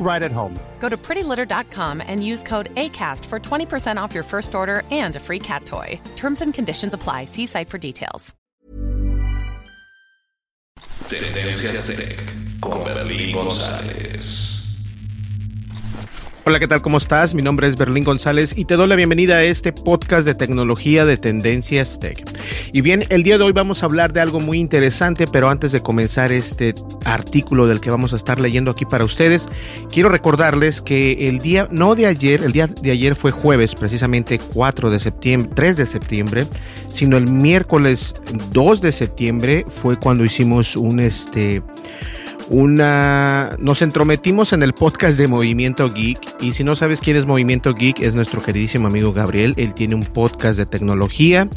right at home. Go to prettylitter.com and use code ACAST for 20% off your first order and a free cat toy. Terms and conditions apply. See site for details. Tendencias Tech con Berlín González. Hola, ¿qué tal? ¿Cómo estás? Mi nombre es Berlín González y te doy la bienvenida a este podcast de tecnología de Tendencias Tech. Y bien, el día de hoy vamos a hablar de algo muy interesante, pero antes de comenzar este artículo del que vamos a estar leyendo aquí para ustedes, quiero recordarles que el día, no de ayer, el día de ayer fue jueves, precisamente 4 de septiembre, 3 de septiembre, sino el miércoles 2 de septiembre fue cuando hicimos un este una nos entrometimos en el podcast de Movimiento Geek y si no sabes quién es Movimiento Geek es nuestro queridísimo amigo Gabriel, él tiene un podcast de tecnología.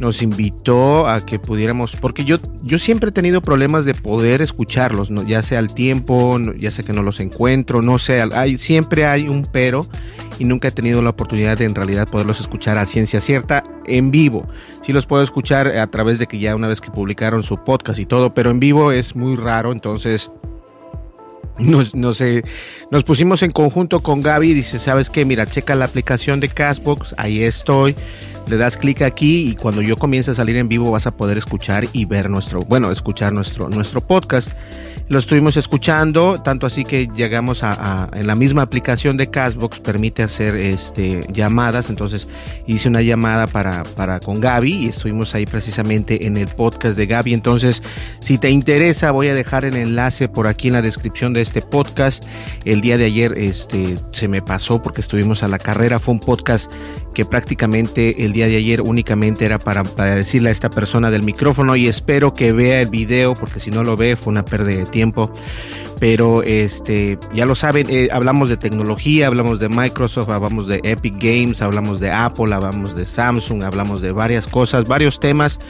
Nos invitó a que pudiéramos, porque yo, yo siempre he tenido problemas de poder escucharlos, ¿no? ya sea al tiempo, ya sea que no los encuentro, no sé, hay, siempre hay un pero y nunca he tenido la oportunidad de en realidad poderlos escuchar a ciencia cierta en vivo. Sí los puedo escuchar a través de que ya una vez que publicaron su podcast y todo, pero en vivo es muy raro, entonces nos, nos, pusimos en conjunto con Gaby y dice, ¿sabes qué? Mira, checa la aplicación de Castbox, ahí estoy, le das clic aquí y cuando yo comience a salir en vivo vas a poder escuchar y ver nuestro, bueno, escuchar nuestro, nuestro podcast lo estuvimos escuchando, tanto así que llegamos a, en la misma aplicación de Castbox, permite hacer este, llamadas, entonces hice una llamada para, para con Gaby y estuvimos ahí precisamente en el podcast de Gaby, entonces si te interesa voy a dejar el enlace por aquí en la descripción de este podcast, el día de ayer este, se me pasó porque estuvimos a la carrera, fue un podcast que prácticamente el día de ayer únicamente era para, para decirle a esta persona del micrófono y espero que vea el video porque si no lo ve fue una pérdida de tiempo Pero este, ya lo saben, eh, hablamos de tecnología, hablamos de Microsoft, hablamos de Epic Games, hablamos de Apple, hablamos de Samsung, hablamos de varias cosas, varios temas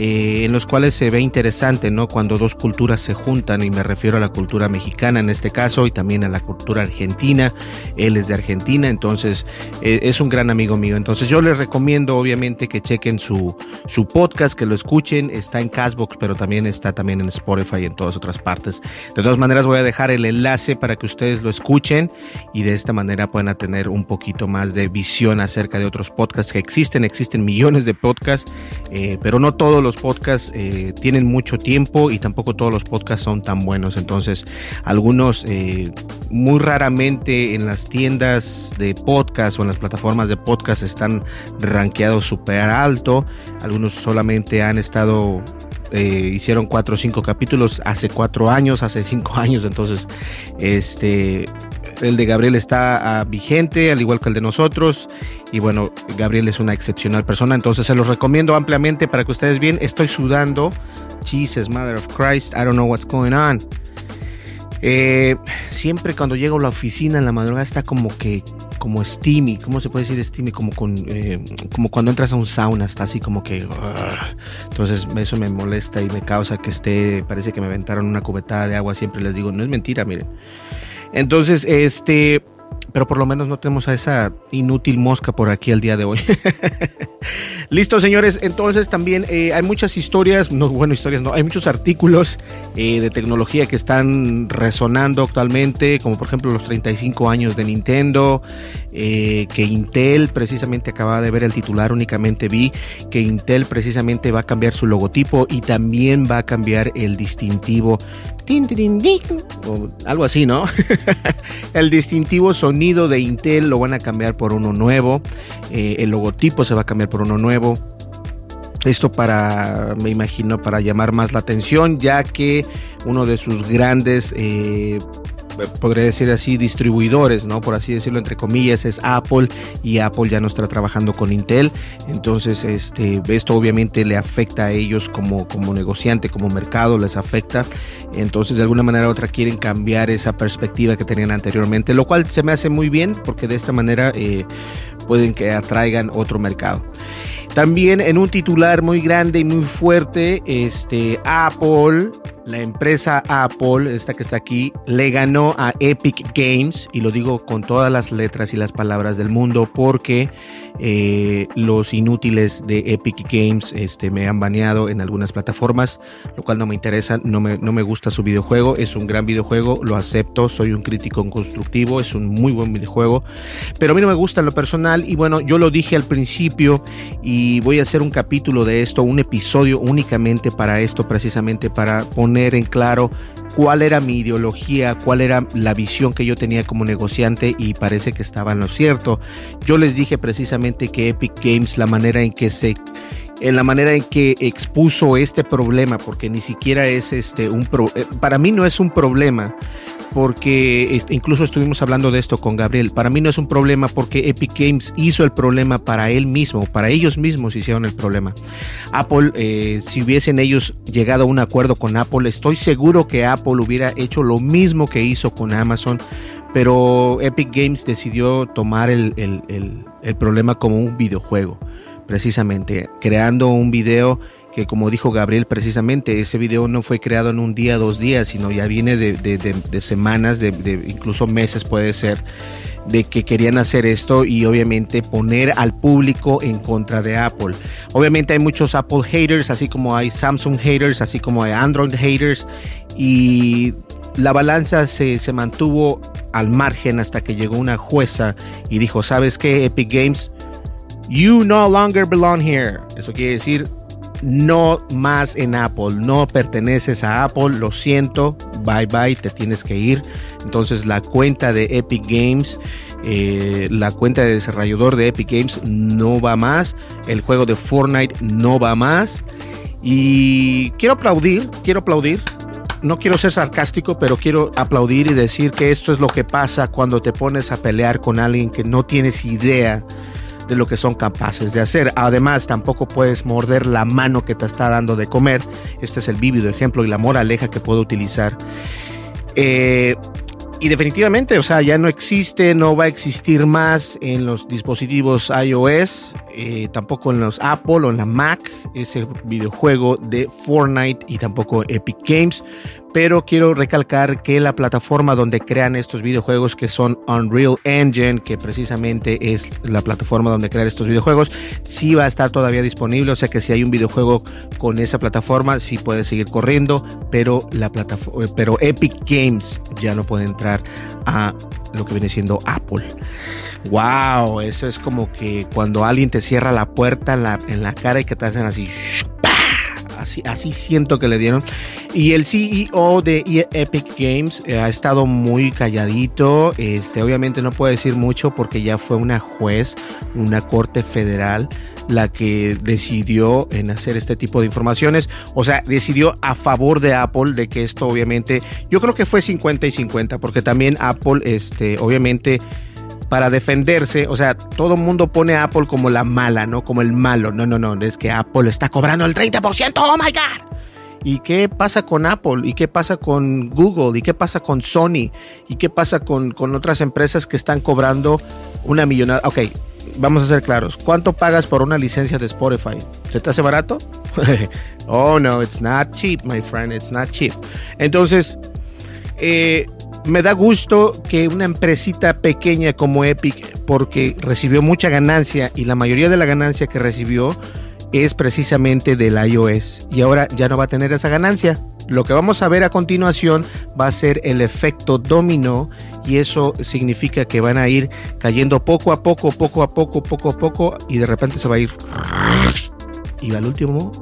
eh, en los cuales se ve interesante, ¿no? Cuando dos culturas se juntan, y me refiero a la cultura mexicana en este caso, y también a la cultura argentina. Él es de Argentina, entonces eh, es un gran amigo mío. Entonces yo les recomiendo, obviamente, que chequen su, su podcast, que lo escuchen. Está en Castbox, pero también está también en Spotify y en todas otras partes. De todas maneras, voy a dejar el enlace para que ustedes lo escuchen y de esta manera puedan tener un poquito más de visión acerca de otros podcasts que existen. Existen millones de podcasts, eh, pero no todos los podcasts eh, tienen mucho tiempo y tampoco todos los podcasts son tan buenos. Entonces, algunos eh, muy raramente en las tiendas de podcast o en las plataformas de podcast están rankeados súper alto. Algunos solamente han estado eh, hicieron cuatro o cinco capítulos hace cuatro años, hace cinco años, entonces este el de Gabriel está ah, vigente, al igual que el de nosotros. Y bueno, Gabriel es una excepcional persona, entonces se los recomiendo ampliamente para que ustedes bien. Estoy sudando. Jesus, Mother of Christ, I don't know what's going on. Eh, siempre cuando llego a la oficina en la madrugada está como que como steamy, ¿cómo se puede decir steamy? Como con eh, como cuando entras a un sauna, está así como que entonces eso me molesta y me causa que esté, parece que me aventaron una cubetada de agua, siempre les digo, no es mentira, miren. Entonces, este, pero por lo menos no tenemos a esa inútil mosca por aquí el día de hoy. Listo, señores. Entonces también eh, hay muchas historias, no, bueno, historias no, hay muchos artículos eh, de tecnología que están resonando actualmente, como por ejemplo los 35 años de Nintendo, eh, que Intel precisamente acaba de ver el titular, únicamente vi que Intel precisamente va a cambiar su logotipo y también va a cambiar el distintivo o algo así, ¿no? el distintivo sonido de Intel lo van a cambiar por uno nuevo, el logotipo se va a cambiar por uno nuevo. Esto para, me imagino, para llamar más la atención, ya que uno de sus grandes eh, podría decir así, distribuidores, ¿no? Por así decirlo, entre comillas, es Apple y Apple ya no está trabajando con Intel. Entonces, este, esto obviamente le afecta a ellos como, como negociante, como mercado, les afecta. Entonces, de alguna manera u otra quieren cambiar esa perspectiva que tenían anteriormente, lo cual se me hace muy bien porque de esta manera eh, pueden que atraigan otro mercado. También en un titular muy grande y muy fuerte, este, Apple la empresa Apple, esta que está aquí, le ganó a Epic Games, y lo digo con todas las letras y las palabras del mundo, porque eh, los inútiles de Epic Games este, me han baneado en algunas plataformas, lo cual no me interesa, no me, no me gusta su videojuego, es un gran videojuego, lo acepto, soy un crítico constructivo, es un muy buen videojuego, pero a mí no me gusta en lo personal, y bueno, yo lo dije al principio, y voy a hacer un capítulo de esto, un episodio únicamente para esto, precisamente para poner en claro cuál era mi ideología, cuál era la visión que yo tenía como negociante y parece que estaba en lo cierto. Yo les dije precisamente que Epic Games, la manera en que se en la manera en que expuso este problema, porque ni siquiera es este un pro, eh, para mí no es un problema, porque incluso estuvimos hablando de esto con Gabriel. Para mí no es un problema porque Epic Games hizo el problema para él mismo, para ellos mismos hicieron el problema. Apple, eh, si hubiesen ellos llegado a un acuerdo con Apple, estoy seguro que Apple hubiera hecho lo mismo que hizo con Amazon, pero Epic Games decidió tomar el, el problema como un videojuego, precisamente, creando un video que como dijo Gabriel precisamente, ese video no fue creado en un día, dos días, sino ya viene de, semanas, de, incluso meses puede ser, de que querían hacer esto y obviamente poner al público en contra de Apple. Obviamente hay muchos Apple haters, así como hay Samsung haters, así como hay Android haters y la balanza se, se mantuvo al margen hasta que llegó una jueza y dijo, ¿sabes qué, Epic Games? You no longer belong here. Eso quiere decir, no más en Apple, no perteneces a Apple, lo siento, bye bye, te tienes que ir. Entonces la cuenta de Epic Games, eh, la cuenta de desarrollador de Epic Games no va más, el juego de Fortnite no va más. Y quiero aplaudir, quiero aplaudir. No quiero ser sarcástico, pero quiero aplaudir y decir que esto es lo que pasa cuando te pones a pelear con alguien que no tienes idea de lo que son capaces de hacer. Además, tampoco puedes morder la mano que te está dando de comer. Este es el vívido ejemplo y la moraleja que puedo utilizar. Eh, y definitivamente, o sea, ya no existe, no va a existir más en los dispositivos iOS, eh, tampoco en los Apple o en la Mac, ese videojuego de Fortnite y tampoco Epic Games pero quiero recalcar que la plataforma donde crean estos videojuegos que son Unreal Engine, que precisamente es la plataforma donde crean estos videojuegos, sí va a estar todavía disponible, o sea que si hay un videojuego con esa plataforma, sí puede seguir corriendo, pero la plataforma, pero Epic Games ya no puede entrar a lo que viene siendo Apple. Wow, eso es como que cuando alguien te cierra la puerta en la, en la cara y que te hacen así Así, así siento que le dieron. Y el CEO de Epic Games eh, ha estado muy calladito. Este, obviamente no puede decir mucho porque ya fue una juez, una corte federal la que decidió en hacer este tipo de informaciones. O sea, decidió a favor de Apple de que esto obviamente, yo creo que fue 50 y 50 porque también Apple, este, obviamente para defenderse, o sea, todo el mundo pone a Apple como la mala, ¿no? Como el malo. No, no, no, es que Apple está cobrando el 30%, oh my God. ¿Y qué pasa con Apple? ¿Y qué pasa con Google? ¿Y qué pasa con Sony? ¿Y qué pasa con, con otras empresas que están cobrando una millonada? Ok, vamos a ser claros. ¿Cuánto pagas por una licencia de Spotify? ¿Se te hace barato? oh no, it's not cheap, my friend, it's not cheap. Entonces, eh, me da gusto que una empresita pequeña como Epic, porque recibió mucha ganancia y la mayoría de la ganancia que recibió es precisamente del iOS y ahora ya no va a tener esa ganancia. Lo que vamos a ver a continuación va a ser el efecto dominó y eso significa que van a ir cayendo poco a poco, poco a poco, poco a poco y de repente se va a ir y al último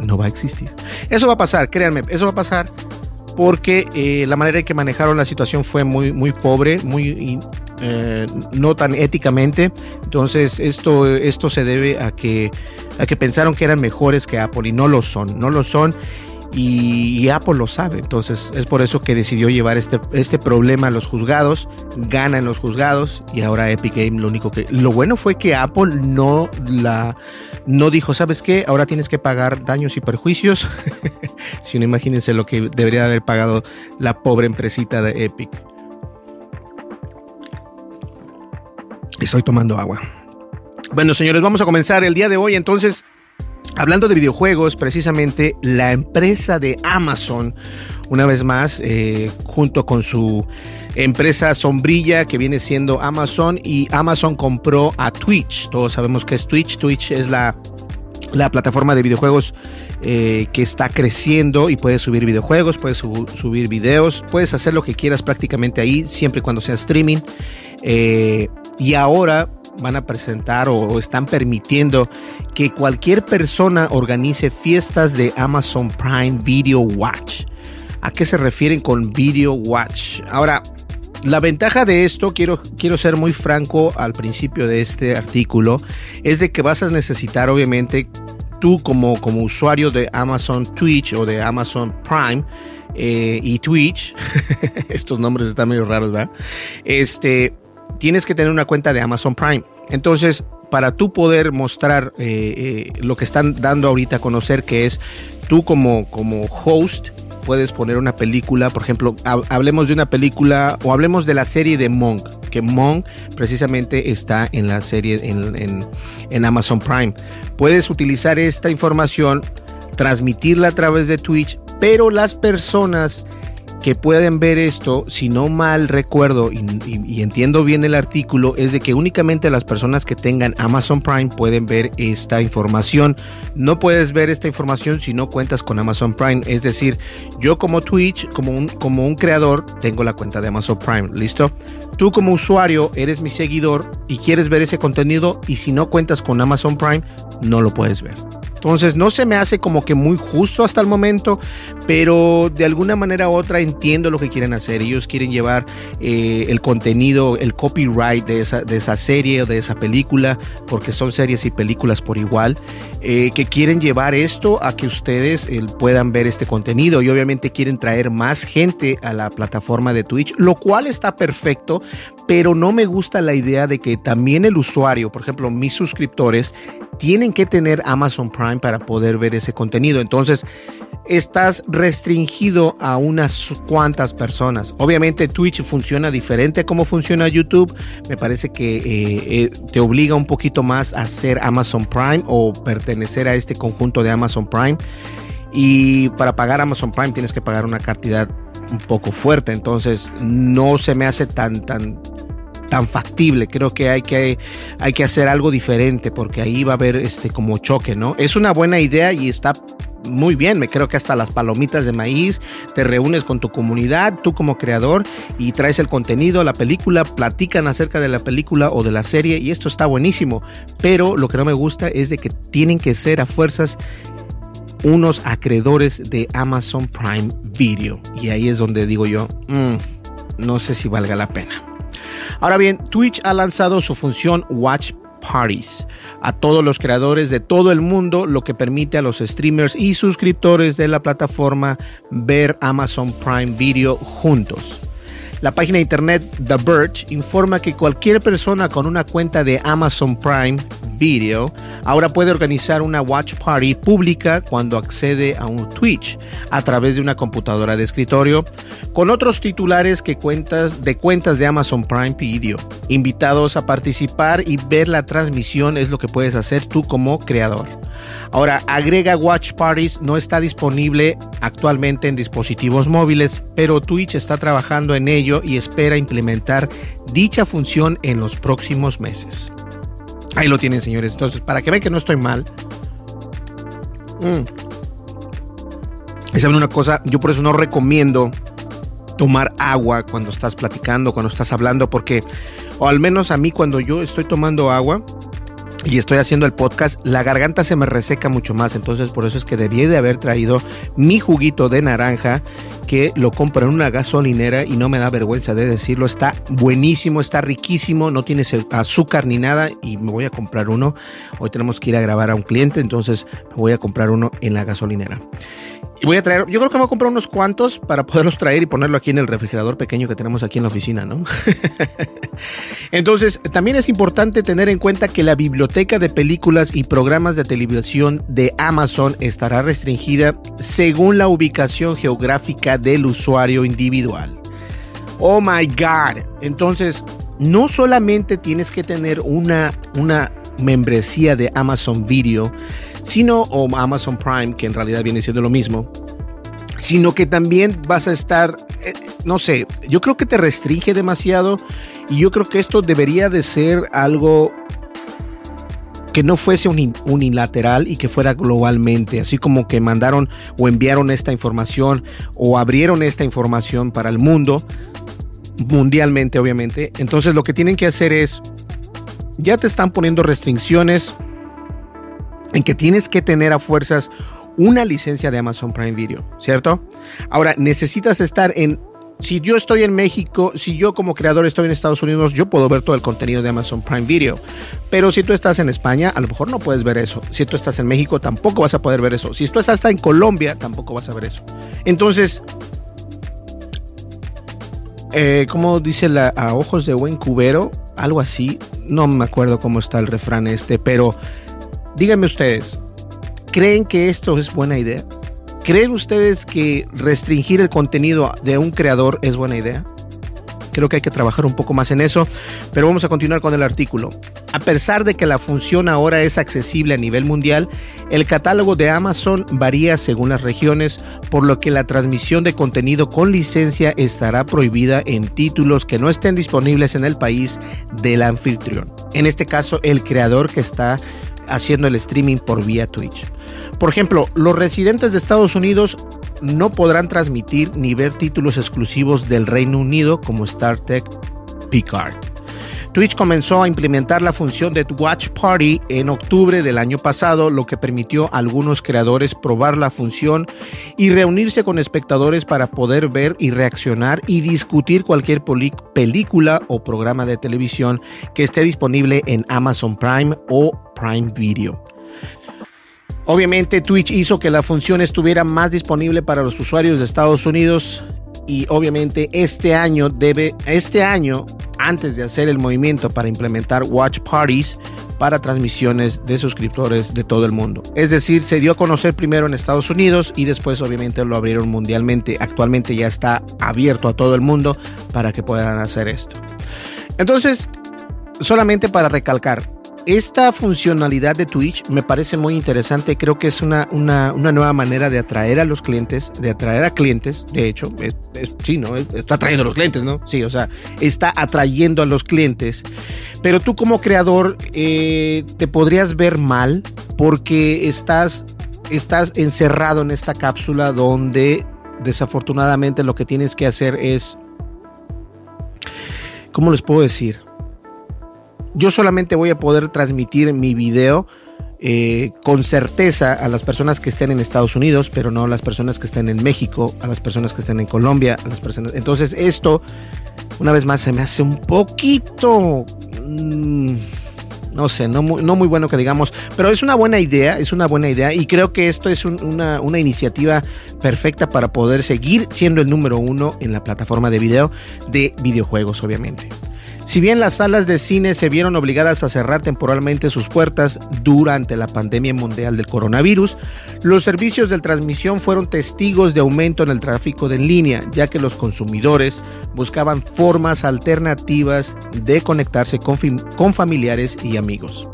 no va a existir. Eso va a pasar, créanme, eso va a pasar porque eh, la manera en que manejaron la situación fue muy, muy pobre, muy eh, no tan éticamente. Entonces esto, esto se debe a que, a que pensaron que eran mejores que Apple y no lo son, no lo son. Y, Apple lo sabe, entonces es por eso que decidió llevar este, este problema a los juzgados, gana en los juzgados y ahora Epic Game lo único que... Lo bueno fue que Apple no la... No dijo, ¿sabes qué? Ahora tienes que pagar daños y perjuicios. si no, imagínense lo que debería haber pagado la pobre empresita de Epic. Estoy tomando agua. Bueno, señores, vamos a comenzar el día de hoy entonces Hablando de videojuegos, precisamente la empresa de Amazon, una vez más, eh, junto con su empresa sombrilla que viene siendo Amazon, y Amazon compró a Twitch. Todos sabemos que es Twitch. Twitch es la, la plataforma de videojuegos eh, que está creciendo y puedes subir videojuegos, puedes subir videos, puedes hacer lo que quieras prácticamente ahí, siempre y cuando sea streaming. Eh, y ahora van a presentar o, están permitiendo que cualquier persona organice fiestas de Amazon Prime Video Watch. ¿A qué se refieren con Video Watch? Ahora, la ventaja de esto, quiero, quiero ser muy franco al principio de este artículo, es de que vas a necesitar obviamente tú como, como usuario de Amazon Twitch o de Amazon Prime, eh, y Twitch, estos nombres están medio raros, ¿verdad? Este, tienes que tener una cuenta de Amazon Prime. Entonces, para tú poder mostrar eh, eh, lo que están dando ahorita a conocer, que es tú como, como host, puedes poner una película, por ejemplo, hablemos de una película o hablemos de la serie de Monk, que Monk precisamente está en la serie en, en Amazon Prime. Puedes utilizar esta información, transmitirla a través de Twitch, pero las personas que pueden ver esto, si no mal recuerdo y, entiendo bien el artículo, es de que únicamente las personas que tengan Amazon Prime pueden ver esta información. No puedes ver esta información si no cuentas con Amazon Prime. Es decir, yo como Twitch, como un, como un creador, tengo la cuenta de Amazon Prime. ¿Listo? Tú como usuario eres mi seguidor y quieres ver ese contenido y si no cuentas con Amazon Prime, no lo puedes ver. Entonces no se me hace como que muy justo hasta el momento, pero de alguna manera u otra entiendo lo que quieren hacer. Ellos quieren llevar eh, el contenido, el copyright de esa, de esa serie o de esa película, porque son series y películas por igual, eh, que quieren llevar esto a que ustedes eh, puedan ver este contenido y obviamente quieren traer más gente a la plataforma de Twitch, lo cual está perfecto, pero no me gusta la idea de que también el usuario, por ejemplo, mis suscriptores, tienen que tener Amazon Para poder ver ese contenido. Entonces, estás restringido a unas cuantas personas. Obviamente Twitch funciona diferente a cómo funciona YouTube. Me parece que eh, eh, te obliga un poquito más a ser Amazon Prime o pertenecer a este conjunto de Amazon Prime. Y para pagar Amazon Prime tienes que pagar una cantidad un poco fuerte. Entonces no se me hace tan, tan, tan factible. Creo que hay que, hay que hacer algo diferente porque ahí va a haber este como choque, ¿no? Es una buena idea y está muy bien, me creo que hasta las palomitas de maíz, te reúnes con tu comunidad, tú como creador y traes el contenido, la película, platican acerca de la película o de la serie y esto está buenísimo, pero lo que no me gusta es de que tienen que ser a fuerzas unos acreedores de Amazon Prime Video y ahí es donde digo yo, mm, no sé si valga la pena. Ahora bien, Twitch ha lanzado su función Watch Parties a todos los creadores de todo el mundo, lo que permite a los streamers y suscriptores de la plataforma ver Amazon Prime Video juntos. La página de internet The Verge informa que cualquier persona con una cuenta de Amazon Prime Video ahora puede organizar una watch party pública cuando accede a un Twitch a través de una computadora de escritorio con otros titulares que cuentas de cuentas de Amazon Prime Video. Invitados a participar y ver la transmisión es lo que puedes hacer tú como creador. Ahora, agrega Watch Parties no está disponible actualmente en dispositivos móviles, pero Twitch está trabajando en ello y espera implementar dicha función en los próximos meses. Ahí lo tienen, señores. Entonces, para que vean que no estoy mal, Mm. ¿Saben una cosa? Yo por eso no recomiendo tomar agua cuando estás platicando, cuando estás hablando, porque, o al menos a mí cuando yo estoy tomando agua, y estoy haciendo el podcast, la garganta se me reseca mucho más. Entonces, por eso es que debí de haber traído mi juguito de naranja que lo compro en una gasolinera y no me da vergüenza de decirlo. Está buenísimo, está riquísimo, no tiene azúcar ni nada y me voy a comprar uno. Hoy tenemos que ir a grabar a un cliente, entonces me voy a comprar uno en la gasolinera. Y voy a traer, yo creo que me voy a comprar unos cuantos para poderlos traer y ponerlo aquí en el refrigerador pequeño que tenemos aquí en la oficina, ¿no? Entonces, también es importante tener en cuenta que la biblioteca de películas y programas de televisión de Amazon estará restringida según la ubicación geográfica del usuario individual. Oh my God. Entonces, no solamente tienes que tener una, una membresía de Amazon Video, sino o Amazon Prime, que en realidad viene siendo lo mismo, sino que también vas a estar, eh, no sé, yo creo que te restringe demasiado y yo creo que esto debería de ser algo que no fuese unilateral y que fuera globalmente, así como que mandaron o enviaron esta información o abrieron esta información para el mundo, mundialmente obviamente. Entonces lo que tienen que hacer es, ya te están poniendo restricciones en que tienes que tener a fuerzas una licencia de Amazon Prime Video, ¿cierto? Ahora, necesitas estar en... Si yo estoy en México, si yo como creador estoy en Estados Unidos, yo puedo ver todo el contenido de Amazon Prime Video. Pero si tú estás en España, a lo mejor no puedes ver eso. Si tú estás en México, tampoco vas a poder ver eso. Si tú estás hasta en Colombia, tampoco vas a ver eso. Entonces, eh, como dice la, a ojos de buen cubero, algo así. No me acuerdo cómo está el refrán este, pero díganme ustedes, ¿Creen que esto es buena idea? ¿Creen ustedes que restringir el contenido de un creador es buena idea? Creo que hay que trabajar un poco más en eso, pero vamos a continuar con el artículo. A pesar de que la función ahora es accesible a nivel mundial, el catálogo de Amazon varía según las regiones, por lo que la transmisión de contenido con licencia estará prohibida en títulos que no estén disponibles en el país del anfitrión. En este caso, el creador que está haciendo el streaming por vía Twitch. Por ejemplo, los residentes de Estados Unidos no podrán transmitir ni ver títulos exclusivos del Reino Unido como Star Trek Picard. Twitch comenzó a implementar la función de Watch Party en octubre del año pasado, lo que permitió a algunos creadores probar la función y reunirse con espectadores para poder ver y reaccionar y discutir cualquier película o programa de televisión que esté disponible en Amazon Prime o Prime Video. Obviamente Twitch hizo que la función estuviera más disponible para los usuarios de Estados Unidos y obviamente este año debe este año antes de hacer el movimiento para implementar watch parties para transmisiones de suscriptores de todo el mundo. Es decir, se dio a conocer primero en Estados Unidos y después obviamente lo abrieron mundialmente. Actualmente ya está abierto a todo el mundo para que puedan hacer esto. Entonces, solamente para recalcar, esta funcionalidad de Twitch me parece muy interesante. Creo que es una, una, nueva manera de atraer a los clientes, de atraer a clientes. De hecho, sí, ¿no? Está atrayendo a los clientes, ¿no? Sí, o sea, está atrayendo a los clientes. Pero tú como creador eh, te podrías ver mal porque estás, estás encerrado en esta cápsula donde desafortunadamente lo que tienes que hacer es... ¿Cómo les puedo decir? Yo solamente voy a poder transmitir mi video eh, con certeza a las personas que estén en Estados Unidos, pero no a las personas que estén en México, a las personas que estén en Colombia, a las personas. Entonces esto, una vez más, se me hace un poquito, mm, no sé, no muy, no muy bueno que digamos, pero es una buena idea, es una buena idea y creo que esto es una, una iniciativa perfecta para poder seguir siendo el número uno en la plataforma de video de videojuegos, obviamente. Si bien las salas de cine se vieron obligadas a cerrar temporalmente sus puertas durante la pandemia mundial del coronavirus, los servicios de transmisión fueron testigos de aumento en el tráfico de en línea, ya que los consumidores buscaban formas alternativas de conectarse con, con familiares y amigos.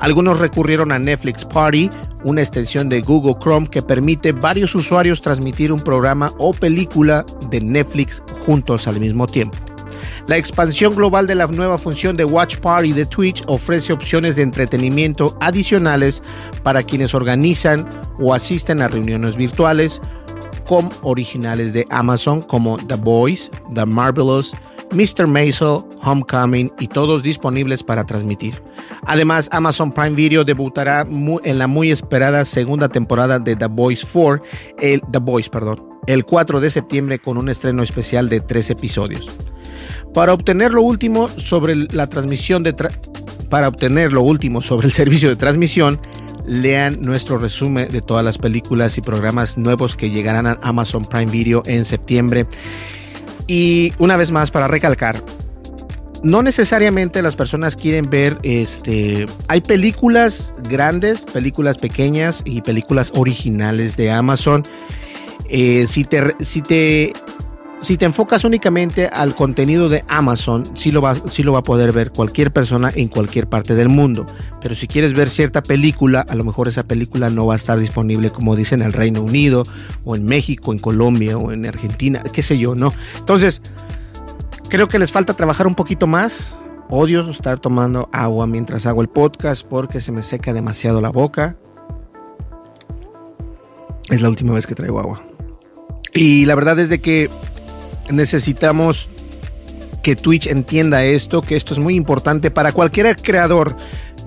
Algunos recurrieron a Netflix Party, una extensión de Google Chrome que permite varios usuarios transmitir un programa o película de Netflix juntos al mismo tiempo. La expansión global de la nueva función de Watch Party de Twitch ofrece opciones de entretenimiento adicionales para quienes organizan o asisten a reuniones virtuales con originales de Amazon como The Boys, The Marvelous, Mr. Maisel, Homecoming y todos disponibles para transmitir. Además, Amazon Prime Video debutará en la muy esperada segunda temporada de The Boys 4, el, The Boys, perdón, el 4 de septiembre con un estreno especial de tres episodios. Para obtener lo último sobre la transmisión de para obtener lo último sobre el servicio de transmisión, lean nuestro resumen de todas las películas y programas nuevos que llegarán a Amazon Prime Video en septiembre. Y una vez más, para recalcar, no necesariamente las personas quieren ver, este, hay películas grandes, películas pequeñas y películas originales de Amazon. Eh, si, te, si te si te enfocas únicamente al contenido de Amazon, sí lo, va, lo va a poder ver cualquier persona en cualquier parte del mundo. Pero si quieres ver cierta película, a lo mejor esa película no va a estar disponible, como dicen, en el Reino Unido, o en México, en Colombia, o en Argentina, qué sé yo, ¿no? Entonces, creo que les falta trabajar un poquito más. Odio estar tomando agua mientras hago el podcast porque se me seca demasiado la boca. Es la última vez que traigo agua. Y la verdad es de que necesitamos que Twitch entienda esto, que esto es muy importante para cualquier creador,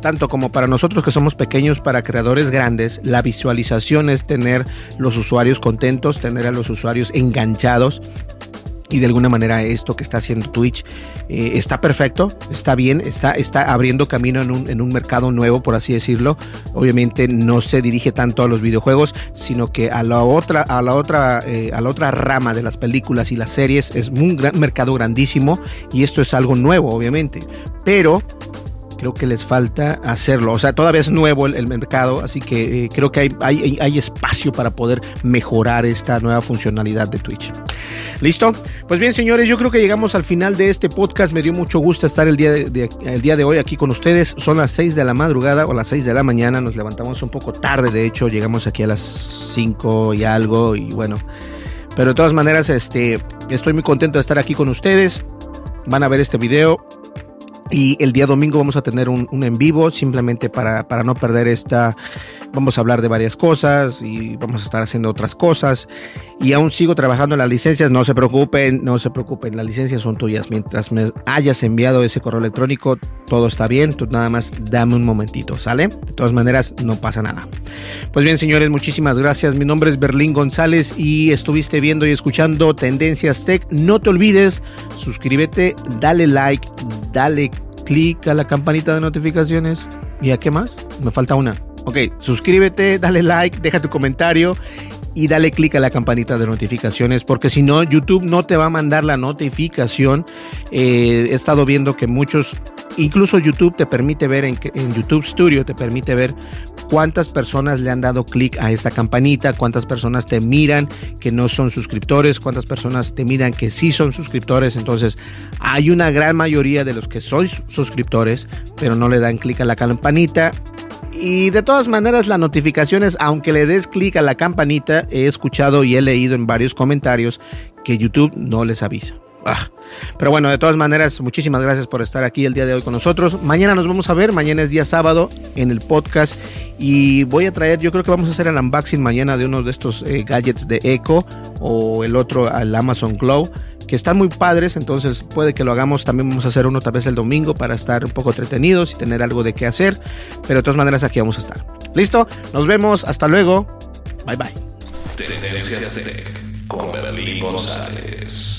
tanto como para nosotros que somos pequeños, para creadores grandes. La visualización es tener los usuarios contentos, tener a los usuarios enganchados y de alguna manera esto que está haciendo Twitch eh, está perfecto, está bien, está, está abriendo camino en un, en un, mercado nuevo, por así decirlo. Obviamente no se dirige tanto a los videojuegos, sino que a la otra, a la otra, eh, a la otra rama de las películas y las series es un gran mercado grandísimo y esto es algo nuevo, obviamente. Pero creo que les falta hacerlo. O sea, todavía es nuevo el, mercado, así que eh, creo que hay, hay, hay, espacio para poder mejorar esta nueva funcionalidad de Twitch. ¿Listo? Pues bien, señores, yo creo que llegamos al final de este podcast. Me dio mucho gusto estar el día de, el día de hoy aquí con ustedes. Son las 6 de la madrugada o las 6 de la mañana. Nos levantamos un poco tarde, de hecho, llegamos aquí a las 5 y algo y bueno. Pero de todas maneras, este, estoy muy contento de estar aquí con ustedes. Van a ver este video y el día domingo vamos a tener un, un en vivo simplemente para, para, no perder esta. Vamos a hablar de varias cosas y vamos a estar haciendo otras cosas. Y aún sigo trabajando en las licencias. No se preocupen, no se preocupen. Las licencias son tuyas. Mientras me hayas enviado ese correo electrónico, todo está bien. Tú nada más dame un momentito, ¿sale? De todas maneras, no pasa nada. Pues bien, señores, muchísimas gracias. Mi nombre es Berlín González y estuviste viendo y escuchando Tendencias Tech. No te olvides, suscríbete, dale like, dale clic a la campanita de notificaciones. ¿Y a qué más? Me falta una. Ok, suscríbete, dale like, deja tu comentario y dale clic a la campanita de notificaciones porque si no YouTube no te va a mandar la notificación. Eh, he estado viendo que muchos, incluso YouTube te permite ver en, en YouTube Studio, te permite ver cuántas personas le han dado clic a esta campanita, cuántas personas te miran que no son suscriptores, cuántas personas te miran que sí son suscriptores. Entonces, hay una gran mayoría de los que sois suscriptores, pero no le dan clic a la campanita. Y de todas maneras, las notificaciones, aunque le des clic a la campanita, he escuchado y he leído en varios comentarios que YouTube no les avisa. Ah. Pero bueno, de todas maneras, muchísimas gracias por estar aquí el día de hoy con nosotros. Mañana nos vamos a ver, mañana es día sábado en el podcast y voy a traer, yo creo que vamos a hacer el unboxing mañana de uno de estos eh, gadgets de Echo o el otro al Amazon Glow que están muy padres, entonces puede que lo hagamos, también vamos a hacer uno tal vez el domingo para estar un poco entretenidos y tener algo de qué hacer, pero de todas maneras aquí vamos a estar. ¿Listo? Nos vemos, hasta luego, bye bye. con González.